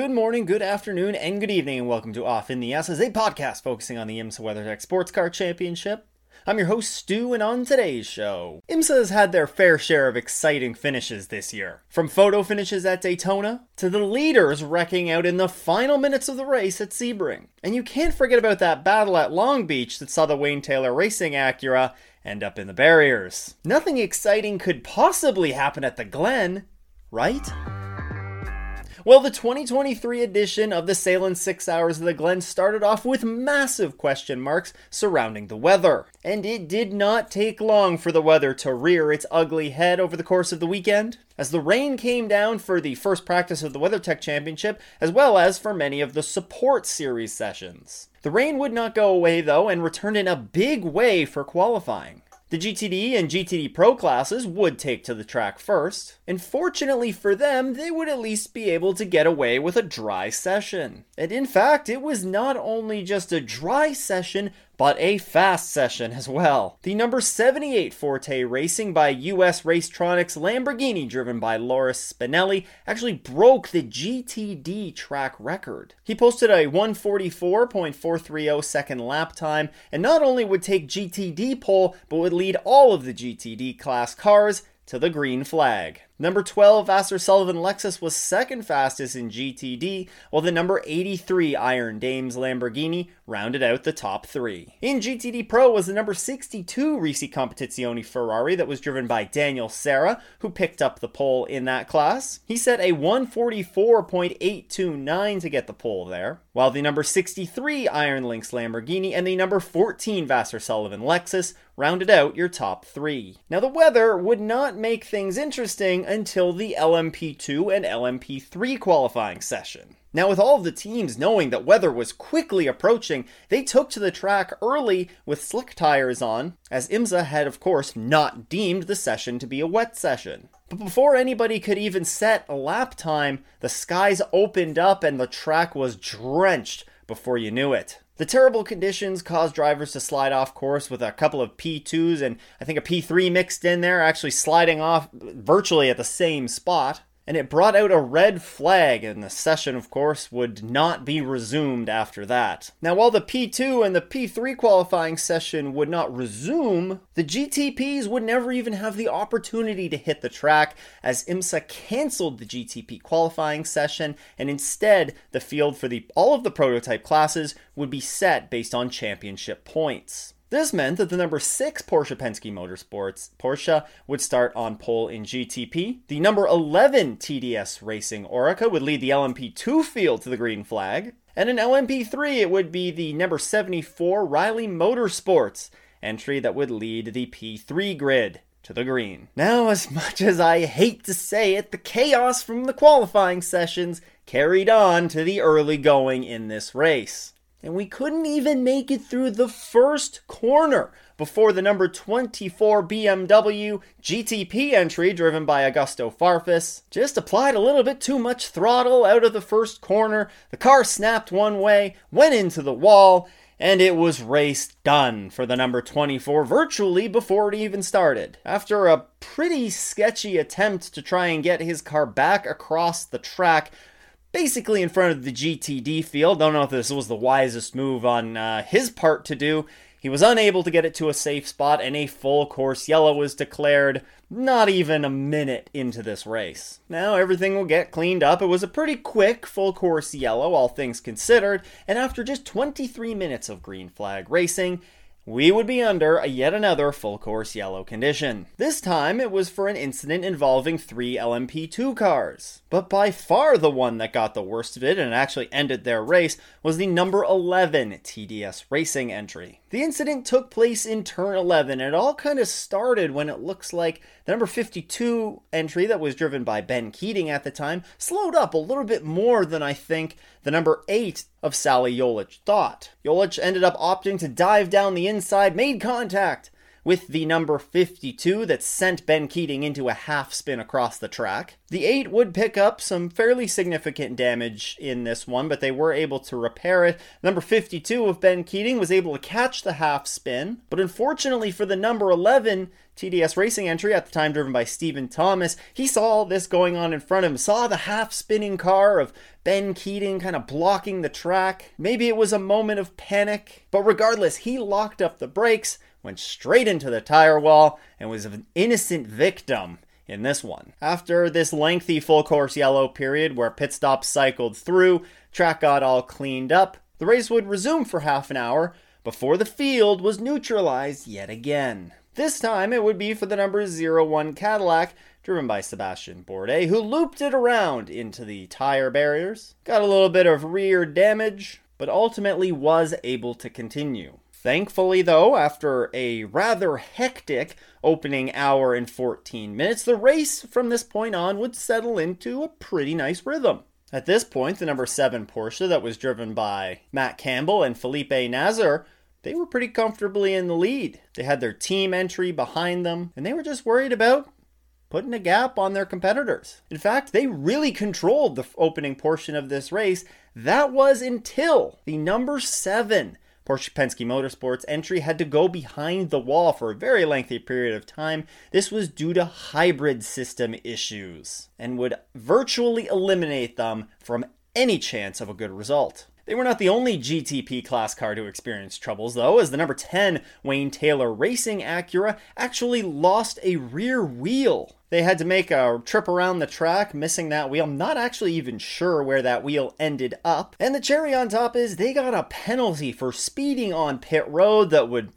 Good morning, good afternoon, and good evening, and welcome to Off in the Esses, a podcast focusing on the IMSA WeatherTech Sports Car Championship. I'm your host, Stu, and on today's show, IMSA has had their fair share of exciting finishes this year. From photo finishes at Daytona, to the leaders wrecking out in the final minutes of the race at Sebring. And you can't forget about that battle at Long Beach that saw the Wayne Taylor Racing Acura end up in the barriers. Nothing exciting could possibly happen at the Glen, right? Well, the 2023 edition of the Sahlen's 6 Hours of the Glen started off with massive question marks surrounding the weather. And it did not take long for the weather to rear its ugly head over the course of the weekend, as the rain came down for the first practice of the WeatherTech Championship, as well as for many of the support series sessions. The rain would not go away though and returned in a big way for qualifying. The GTD and GTD Pro classes would take to the track first, and fortunately for them, they would at least be able to get away with a dry session. And in fact, it was not only just a dry session, but a fast session as well. The number 78 Forte Racing by US Racetronics Lamborghini, driven by Loris Spinelli, actually broke the GTD track record. He posted a 144.430 second lap time, and not only would take GTD pole, but would lead all of the GTD class cars to the green flag. Number 12, Vasser Sullivan Lexus was second fastest in GTD, while the number 83 Iron Dames Lamborghini rounded out the top three. In GTD Pro was the number 62 Risi Competizione Ferrari that was driven by Daniel Serra, who picked up the pole in that class. He set a 144.829 to get the pole there, while the number 63 Iron Lynx Lamborghini and the number 14 Vasser Sullivan Lexus rounded out your top three. Now, the weather would not make things interesting until the LMP2 and LMP3 qualifying session. Now, with all of the teams knowing that weather was quickly approaching, they took to the track early with slick tires on, as IMSA had, of course, not deemed the session to be a wet session. But before anybody could even set a lap time, the skies opened up and the track was drenched before you knew it. The terrible conditions caused drivers to slide off course with a couple of P2s and I think a P3 mixed in there, actually sliding off virtually at the same spot and it brought out a red flag, and the session, of course, would not be resumed after that. Now, while the P2 and the P3 qualifying session would not resume, the GTPs would never even have the opportunity to hit the track, as IMSA canceled the GTP qualifying session, and instead, the field for the, all of the prototype classes would be set based on championship points. This meant that the number 6 Porsche Penske Motorsports Porsche would start on pole in GTP. The number 11 TDS Racing Oreca would lead the LMP2 field to the green flag. And in LMP3, it would be the number 74 Riley Motorsports entry that would lead the P3 grid to the green. Now, as much as I hate to say it, the chaos from the qualifying sessions carried on to the early going in this race and we couldn't even make it through the first corner before the number 24 BMW GTP entry, driven by Augusto Farfus, just applied a little bit too much throttle out of the first corner. The car snapped one way, went into the wall, and it was race done for the number 24 virtually before it even started. After a pretty sketchy attempt to try and get his car back across the track, basically in front of the GTD field. Don't know if this was the wisest move on uh, his part to do. He was unable to get it to a safe spot, and a full course yellow was declared not even a minute into this race. Now everything will get cleaned up. It was a pretty quick full course yellow, all things considered, and after just 23 minutes of green flag racing, we would be under yet another full course yellow condition. This time it was for an incident involving three LMP2 cars. But by far the one that got the worst of it and actually ended their race was the number 11 TDS Racing entry. The incident took place in turn 11 and it all kind of started when it looks like the number 52 entry that was driven by Ben Keating at the time slowed up a little bit more than I think the number 8 of Salih Yoluç thought. Yoluç ended up opting to dive down the inside, made contact with the number 52 that sent Ben Keating into a half spin across the track. The 8 would pick up some fairly significant damage in this one, but they were able to repair it. Number 52 of Ben Keating was able to catch the half spin, but unfortunately for the number 11, TDS Racing entry at the time driven by Stephen Thomas. He saw all this going on in front of him, saw the half spinning car of Ben Keating kind of blocking the track. Maybe it was a moment of panic, but regardless, he locked up the brakes, went straight into the tire wall, and was an innocent victim in this one. After this lengthy full course yellow period where pit stops cycled through, track got all cleaned up, the race would resume for half an hour before the field was neutralized yet again. This time it would be for the number 01 Cadillac, driven by Sebastian Bourdais, who looped it around into the tire barriers, got a little bit of rear damage, but ultimately was able to continue. Thankfully, though, after a rather hectic opening hour and 14 minutes, the race from this point on would settle into a pretty nice rhythm. At this point, the number 7 Porsche that was driven by Matt Campbell and Felipe Nasr they were pretty comfortably in the lead. They had their team entry behind them, and they were just worried about putting a gap on their competitors. In fact, they really controlled the opening portion of this race. That was until the number seven Porsche Penske Motorsports entry had to go behind the wall for a very lengthy period of time. This was due to hybrid system issues and would virtually eliminate them from any chance of a good result. They were not the only GTP class car to experience troubles, though, as the number 10 Wayne Taylor Racing Acura actually lost a rear wheel. They had to make a trip around the track, missing that wheel. I'm not actually even sure where that wheel ended up. And the cherry on top is they got a penalty for speeding on pit road that would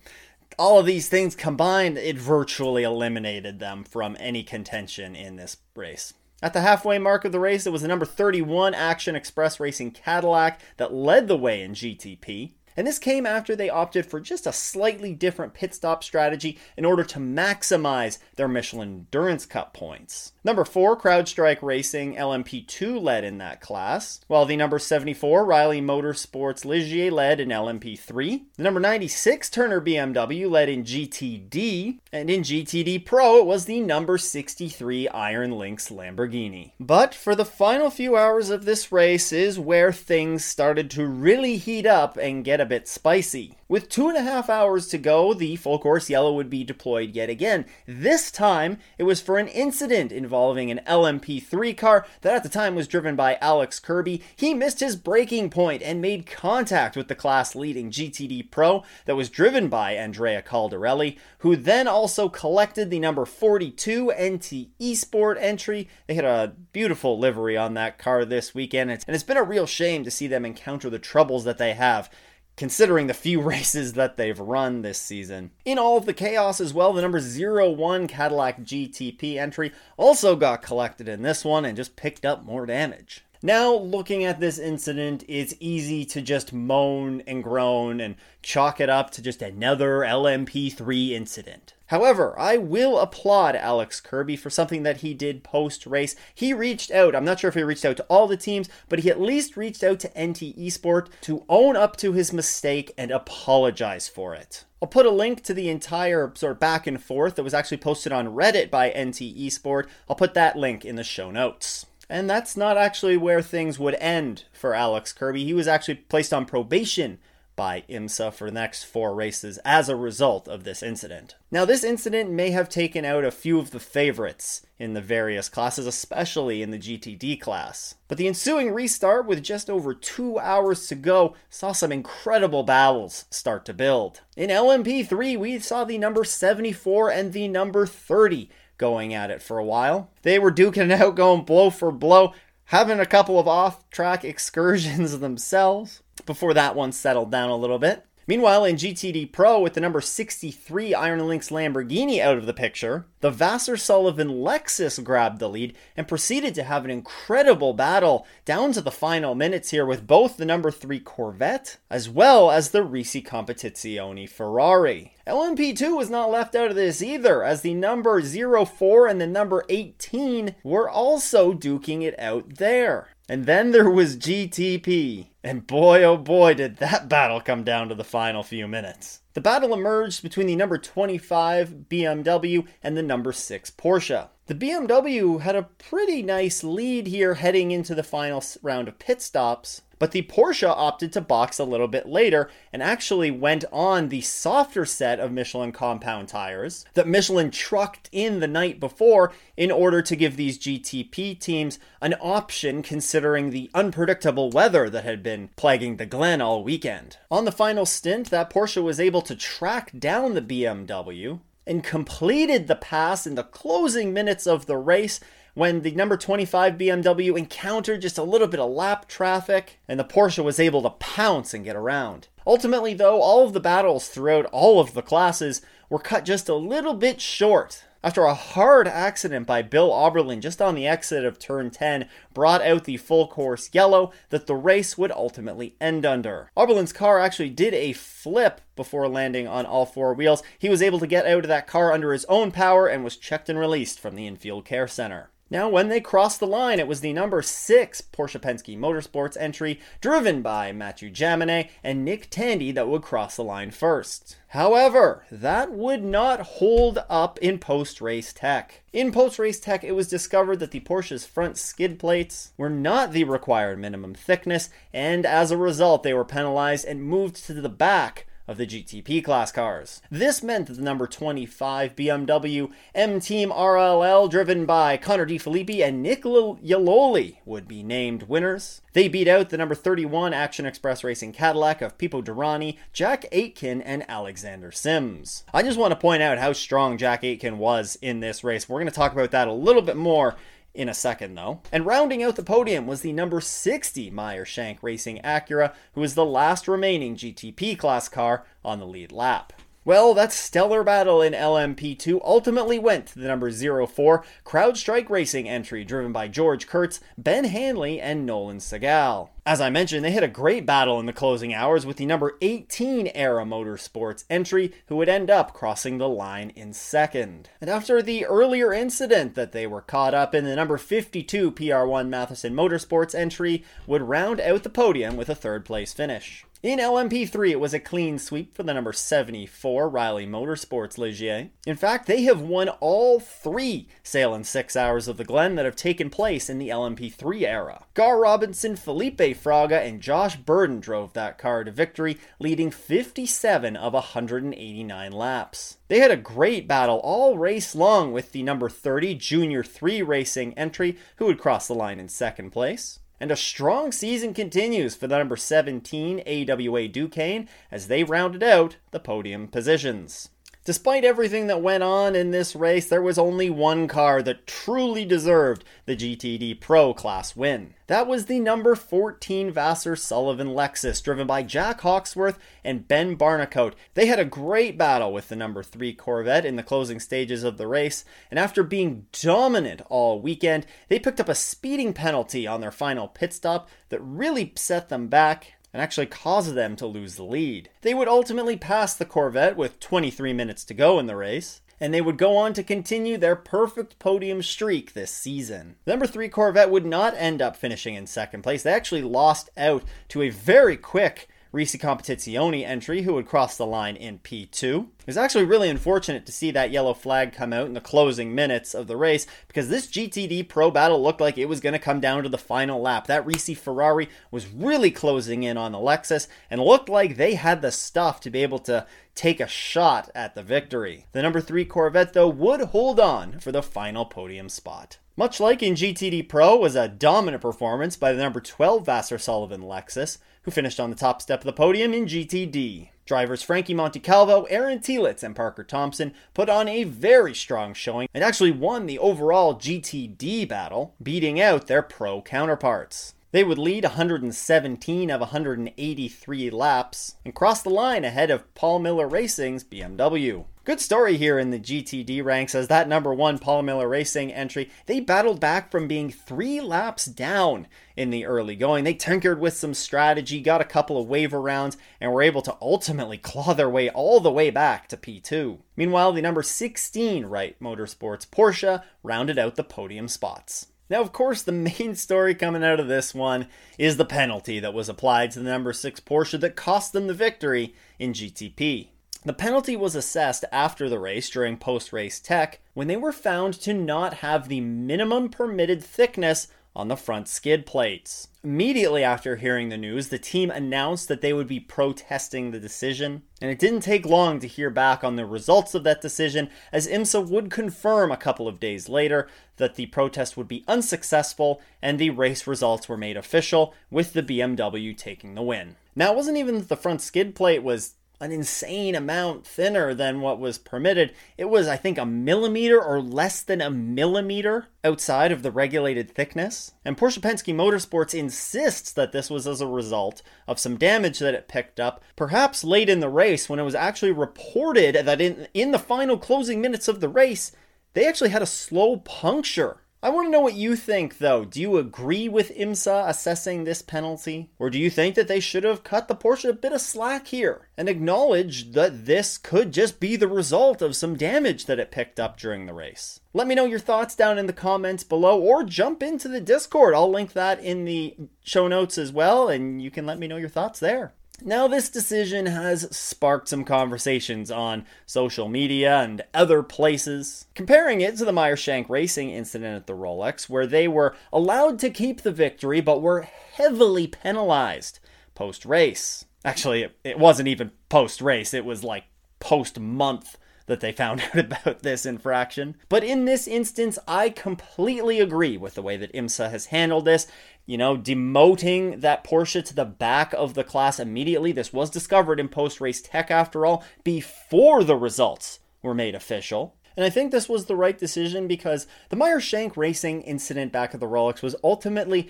all of these things combined, it virtually eliminated them from any contention in this race. At the halfway mark of the race, it was the number 31 Action Express Racing Cadillac that led the way in GTP. And this came after they opted for just a slightly different pit stop strategy in order to maximize their Michelin Endurance Cup points. Number 4, CrowdStrike Racing LMP2 led in that class, while the number 74 Riley Motorsports Ligier led in LMP3. The number 96 Turner BMW led in GTD, and in GTD Pro it was the number 63 Iron Lynx Lamborghini. But for the final few hours of this race is where things started to really heat up and get a bit spicy. With two and a half hours to go, the full course yellow would be deployed yet again. This time, it was for an incident involving an LMP3 car that at the time was driven by Alex Kirby. He missed his braking point and made contact with the class leading GTD Pro that was driven by Andrea Caldarelli, who then also collected the number 42 NT Esport entry. They had a beautiful livery on that car this weekend, and it's been a real shame to see them encounter the troubles that they have considering the few races that they've run this season. In all of the chaos as well, the number 01 Cadillac GTP entry also got collected in this one and just picked up more damage. Now, looking at this incident, it's easy to just moan and groan and chalk it up to just another LMP3 incident. However, I will applaud Alex Kirby for something that he did post race. He reached out, I'm not sure if he reached out to all the teams, but he at least reached out to NT Esport to own up to his mistake and apologize for it. I'll put a link to the entire sort of back and forth that was actually posted on Reddit by NT Esport. I'll put that link in the show notes. And that's not actually where things would end for Alex Kirby. He was actually placed on probation by IMSA for the next four races as a result of this incident. Now, this incident may have taken out a few of the favorites in the various classes, especially in the GTD class. But the ensuing restart, with just over two hours to go, saw some incredible battles start to build. In LMP3, we saw the number 74 and the number 30 going at it for a while. They were duking it out, going blow for blow, having a couple of off track excursions themselves before that one settled down a little bit. Meanwhile, in GTD Pro, with the number 63 Iron Lynx Lamborghini out of the picture, the Vasser Sullivan Lexus grabbed the lead and proceeded to have an incredible battle down to the final minutes here with both the number 3 Corvette as well as the Risi Competizione Ferrari. LMP2 was not left out of this either, as the number 04 and the number 18 were also duking it out there. And then there was GTP. And boy, oh boy, did that battle come down to the final few minutes. The battle emerged between the number 25 BMW and the number 6 Porsche. The BMW had a pretty nice lead here heading into the final round of pit stops, but the Porsche opted to box a little bit later and actually went on the softer set of Michelin compound tires that Michelin trucked in the night before in order to give these GTP teams an option considering the unpredictable weather that had been plaguing the Glen all weekend. On the final stint, that Porsche was able to track down the BMW and completed the pass in the closing minutes of the race when the number 25 BMW encountered just a little bit of lap traffic and the Porsche was able to pounce and get around. Ultimately, though, all of the battles throughout all of the classes were cut just a little bit short after a hard accident by Bill Auberlen just on the exit of turn 10 brought out the full course yellow that the race would ultimately end under. Auberlen's car actually did a flip before landing on all four wheels. He was able to get out of that car under his own power and was checked and released from the infield care center. Now, when they crossed the line, it was the number six Porsche Penske Motorsports entry, driven by Mathieu Jaminet and Nick Tandy, that would cross the line first. However, that would not hold up in post race tech. In post race tech, it was discovered that the Porsche's front skid plates were not the required minimum thickness, and as a result, they were penalized and moved to the back of the GTP class cars. This meant that the number 25 BMW M Team RLL, driven by Connor De Phillippi and Nick Yelloly, would be named winners. They beat out the number 31 Action Express Racing Cadillac of Pipo Derani, Jack Aitken, and Alexander Sims. I just want to point out how strong Jack Aitken was in this race. We're going to talk about that a little bit more in a second, though. And rounding out the podium was the number 60 Meyer Shank Racing Acura, who was the last remaining GTP class car on the lead lap. Well, that stellar battle in LMP2 ultimately went to the number 04 CrowdStrike Racing entry driven by George Kurtz, Ben Hanley, and Nolan Siegel. As I mentioned, they had a great battle in the closing hours with the number 18 Era Motorsports entry, who would end up crossing the line in second. And after the earlier incident that they were caught up in, the number 52 PR1 Mathiasen Motorsports entry would round out the podium with a third place finish. In LMP3, it was a clean sweep for the number 74 Riley Motorsports Ligier. In fact, they have won all three Sahlen's Six Hours of the Glen that have taken place in the LMP3 era. Gar Robinson, Felipe Fraga, and Josh Burdon drove that car to victory, leading 57 of 189 laps. They had a great battle all race long with the number 30 Junior 3 Racing entry, who would cross the line in second place. And a strong season continues for the number 17 AWA Duqueine as they rounded out the podium positions. Despite everything that went on in this race, there was only one car that truly deserved the GTD Pro Class win. That was the number 14 Vasser Sullivan Lexus, driven by Jack Hawksworth and Ben Barnicoat. They had a great battle with the number 3 Corvette in the closing stages of the race, and after being dominant all weekend, they picked up a speeding penalty on their final pit stop that really set them back and actually caused them to lose the lead. They would ultimately pass the Corvette with 23 minutes to go in the race, and they would go on to continue their perfect podium streak this season. Number 3 Corvette would not end up finishing in second place. They actually lost out to a very quick Risi Competizione entry, who would cross the line in P2. It was actually really unfortunate to see that yellow flag come out in the closing minutes of the race because this GTD Pro battle looked like it was going to come down to the final lap. That Risi Ferrari was really closing in on the Lexus and looked like they had the stuff to be able to take a shot at the victory. The number 3 Corvette, though, would hold on for the final podium spot. Much like in GTD Pro was a dominant performance by the number 12 Vasser Sullivan Lexus, who finished on the top step of the podium in GTD. Drivers Frankie Montecalvo, Aaron Telitz, and Parker Thompson put on a very strong showing and actually won the overall GTD battle, beating out their pro counterparts. They would lead 117 of 183 laps and cross the line ahead of Paul Miller Racing's BMW. Good story here in the GTD ranks as that number one Paul Miller Racing entry, they battled back from being three laps down in the early going. They tinkered with some strategy, got a couple of waiver rounds, and were able to ultimately claw their way all the way back to P2. Meanwhile, the number 16 Wright Motorsports Porsche rounded out the podium spots. Now, of course, the main story coming out of this one is the penalty that was applied to the number 6 Porsche that cost them the victory in GTP. The penalty was assessed after the race during post race tech when they were found to not have the minimum permitted thickness on the front skid plates. Immediately after hearing the news, the team announced that they would be protesting the decision, and it didn't take long to hear back on the results of that decision, as IMSA would confirm a couple of days later that the protest would be unsuccessful and the race results were made official, with the BMW taking the win. Now, it wasn't even that the front skid plate was an insane amount thinner than what was permitted. It was, I think, a millimeter or less than a millimeter outside of the regulated thickness. And Porsche Penske Motorsports insists that this was as a result of some damage that it picked up, perhaps late in the race when it was actually reported that in, in the final closing minutes of the race, they actually had a slow puncture I want to know what you think, though. Do you agree with IMSA assessing this penalty? Or do you think that they should have cut the Porsche a bit of slack here and acknowledged that this could just be the result of some damage that it picked up during the race? Let me know your thoughts down in the comments below or jump into the Discord. I'll link that in the show notes as well, and you can let me know your thoughts there. Now, this decision has sparked some conversations on social media and other places, comparing it to the Meyershank Racing incident at the Rolex, where they were allowed to keep the victory but were heavily penalized post race. Actually, it, it wasn't even post race, it was like post month that they found out about this infraction. But in this instance, I completely agree with the way that IMSA has handled this. You know, demoting that Porsche to the back of the class immediately. This was discovered in post race tech, after all, before the results were made official. And I think this was the right decision because the Meyershank Racing incident back at the Rolex was ultimately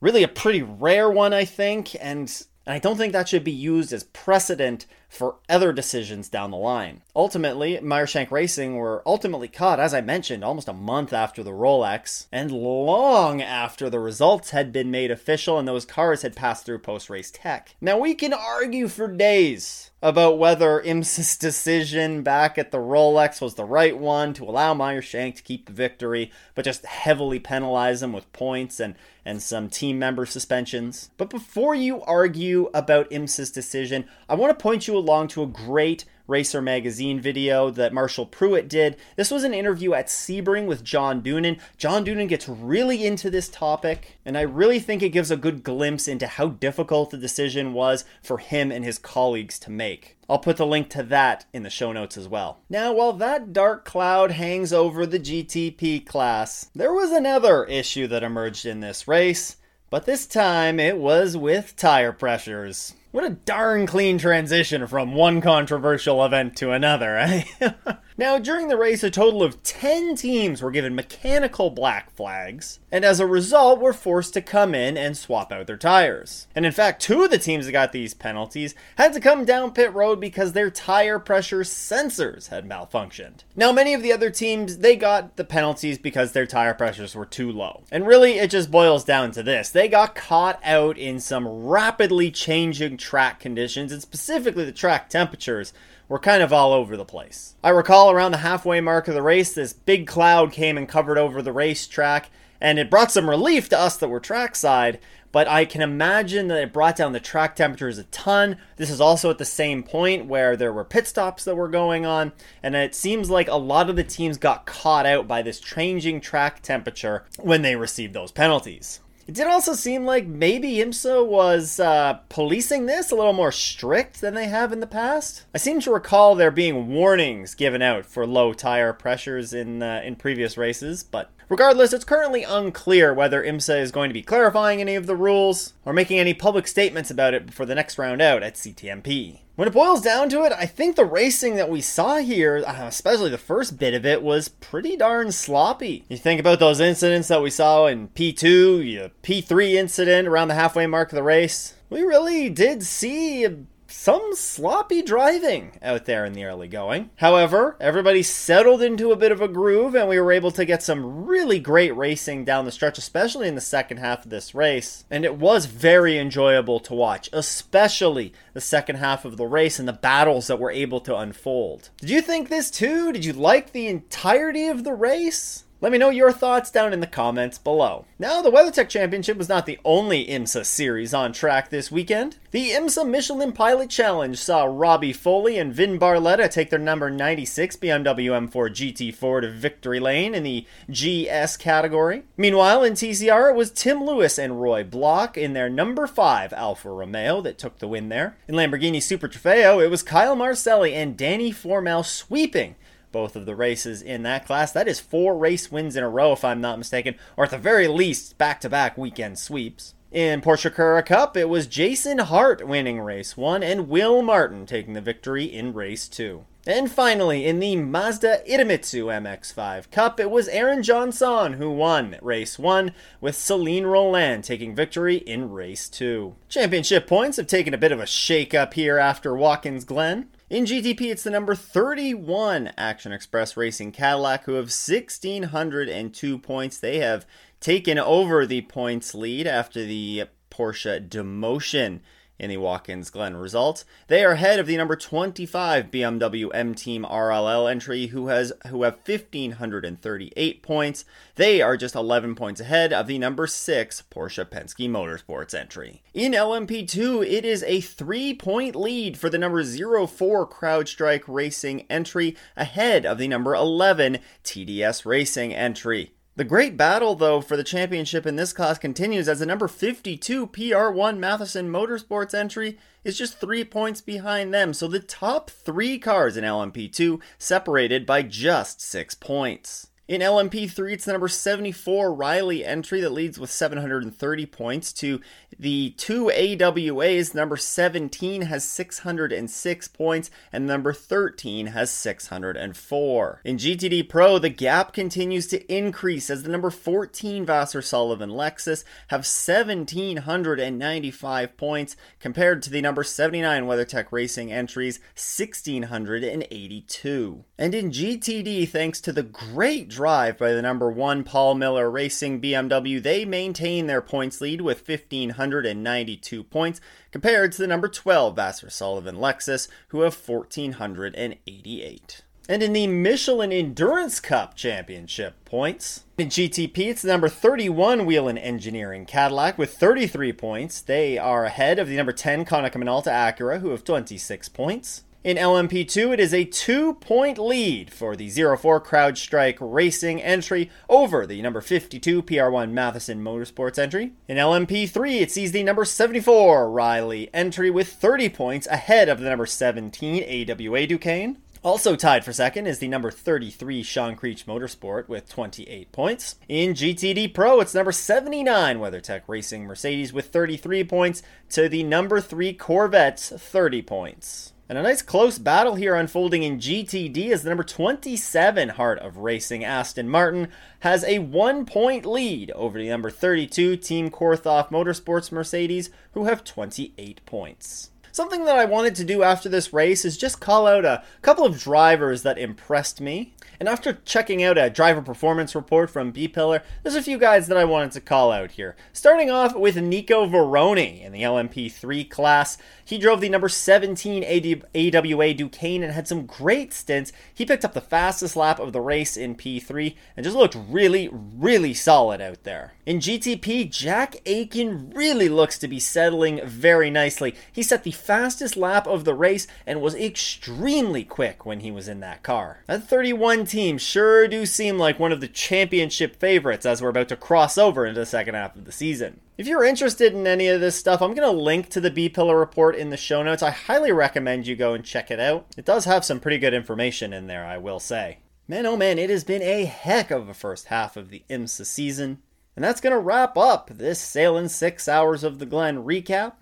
really a pretty rare one, I think, and and I don't think that should be used as precedent for other decisions down the line. Ultimately, Meyershank Racing were ultimately caught, as I mentioned, almost a month after the Rolex, and long after the results had been made official and those cars had passed through post race tech. Now, we can argue for days about whether IMSA's decision back at the Rolex was the right one to allow Meyershank to keep the victory, but just heavily penalize him with points and, and some team member suspensions. But before you argue about IMSA's decision, I want to point you along to a great Racer Magazine video that Marshall Pruett did. This was an interview at Sebring with John Doonan. John Doonan gets really into this topic, and I really think it gives a good glimpse into how difficult the decision was for him and his colleagues to make. I'll put the link to that in the show notes as well. Now, while that dark cloud hangs over the GTP class, there was another issue that emerged in this race, but this time it was with tire pressures. What a darn clean transition from one controversial event to another, eh? now, during the race, a total of 10 teams were given mechanical black flags, and as a result, were forced to come in and swap out their tires. And in fact, two of the teams that got these penalties had to come down pit road because their tire pressure sensors had malfunctioned. Now, many of the other teams, they got the penalties because their tire pressures were too low. And really, it just boils down to this they got caught out in some rapidly changing track conditions, and specifically the track temperatures, were kind of all over the place. I recall around the halfway mark of the race, this big cloud came and covered over the racetrack, and it brought some relief to us that were trackside, but I can imagine that it brought down the track temperatures a ton. This is also at the same point where there were pit stops that were going on, and it seems like a lot of the teams got caught out by this changing track temperature when they received those penalties. It did also seem like maybe IMSA was uh, policing this a little more strict than they have in the past. I seem to recall there being warnings given out for low tire pressures in uh, in previous races, but regardless, it's currently unclear whether IMSA is going to be clarifying any of the rules or making any public statements about it before the next round out at CTMP. When it boils down to it, I think the racing that we saw here, uh, especially the first bit of it, was pretty darn sloppy. You think about those incidents that we saw in P2, P3 incident around the halfway mark of the race. We really did see some sloppy driving out there in the early going. However, everybody settled into a bit of a groove and we were able to get some really great racing down the stretch, especially in the second half of this race. And it was very enjoyable to watch, especially the second half of the race and the battles that were able to unfold. Did you think this too? Did you like the entirety of the race? Let me know your thoughts down in the comments below. Now, the WeatherTech Championship was not the only IMSA series on track this weekend. The IMSA Michelin Pilot Challenge saw Robbie Foley and Vin Barletta take their number 96 BMW M4 GT4 to victory lane in the GS category. Meanwhile, in TCR, it was Tim Lewis and Roy Block in their number 5 Alfa Romeo that took the win there. In Lamborghini Super Trofeo, it was Kyle Marcelli and Danny Formal sweeping both of the races in that class. That is four race wins in a row, if I'm not mistaken, or at the very least, back to back weekend sweeps. In Porsche Carrera Cup, it was Jason Hart winning race one and Will Martin taking the victory in race two. And finally, in the Mazda Idemitsu MX5 Cup, it was Aaron Johnson who won race 1, with Selin Rollan taking victory in race 2. Championship points have taken a bit of a shake up here after Watkins Glen. In GTP, it's the number 31 Action Express Racing Cadillac who have 1,602 points. They have taken over the points lead after the Porsche demotion in the Watkins Glen results. They are ahead of the number 25 BMW M Team RLL entry, who has who have 1538 points. They are just 11 points ahead of the number 6 Porsche Penske Motorsports entry. In LMP2, it is a 3-point lead for the number 04 CrowdStrike Racing entry ahead of the number 11 TDS Racing entry. The great battle, though, for the championship in this class continues as the number 52 PR1 Mathiasen Motorsports entry is just three points behind them. So the top three cars in LMP2 separated by just six points. In LMP3, it's the number 74 Riley entry that leads with 730 points to the two AWAs. Number 17 has 606 points, and number 13 has 604. In GTD Pro, the gap continues to increase as the number 14 Vasser Sullivan Lexus have 1,795 points compared to the number 79 WeatherTech Racing entries 1,682. And in GTD, thanks to the great drive by the number one Paul Miller Racing BMW, they maintain their points lead with 1,592 points compared to the number 12 Vasser Sullivan Lexus, who have 1,488. And in the Michelin Endurance Cup Championship points, in GTP, it's the number 31 Whelen Engineering Cadillac with 33 points. They are ahead of the number 10 Konica Minolta Acura, who have 26 points. In LMP2, it is a two point lead for the 04 CrowdStrike Racing entry over the number 52 PR1 Mathiasen Motorsports entry. In LMP3, it sees the number 74 Riley entry with 30 points ahead of the number 17 AWA Duqueine. Also tied for second is the number 33 Sean Creech Motorsport with 28 points. In GTD Pro, it's number 79 WeatherTech Racing Mercedes with 33 points to the number 3 Corvette's 30 points. And a nice close battle here unfolding in GTD as the number 27 Heart of Racing Aston Martin has a one point lead over the number 32 Team Korthoff Motorsports Mercedes, who have 28 points. Something that I wanted to do after this race is just call out a couple of drivers that impressed me. And after checking out a driver performance report from B Pillar, there's a few guys that I wanted to call out here. Starting off with Nico Varrone in the LMP3 class. He drove the number 17 AWA Duqueine and had some great stints. He picked up the fastest lap of the race in P3 and just looked really, really solid out there. In GTP, Jack Aitken really looks to be settling very nicely. He set the fastest lap of the race and was extremely quick when he was in that car. That 31 team sure do seem like one of the championship favorites as we're about to cross over into the second half of the season. If you're interested in any of this stuff, I'm going to link to the B Pillar report in the show notes. I highly recommend you go and check it out. It does have some pretty good information in there, I will say. Man, oh man, it has been a heck of a first half of the IMSA season. And that's going to wrap up this Sahlen's Six Hours of the Glen recap.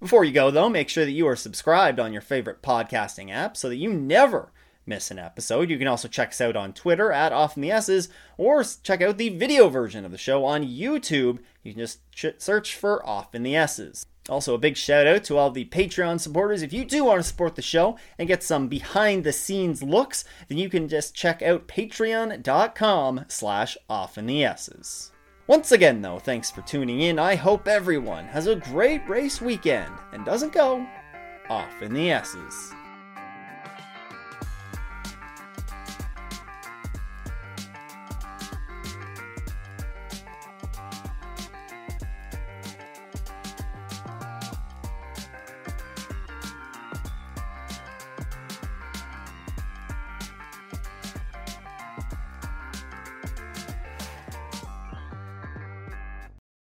Before you go, though, make sure that you are subscribed on your favorite podcasting app so that you never miss an episode. You can also check us out on Twitter at Off in the Esses or check out the video version of the show on YouTube. You can just search for Off in the Esses. Also, a big shout out to all the Patreon supporters. If you do want to support the show and get some behind the scenes looks, then you can just check out patreon.com slash off in the Esses. Once again, though, thanks for tuning in. I hope everyone has a great race weekend and doesn't go off in the Esses.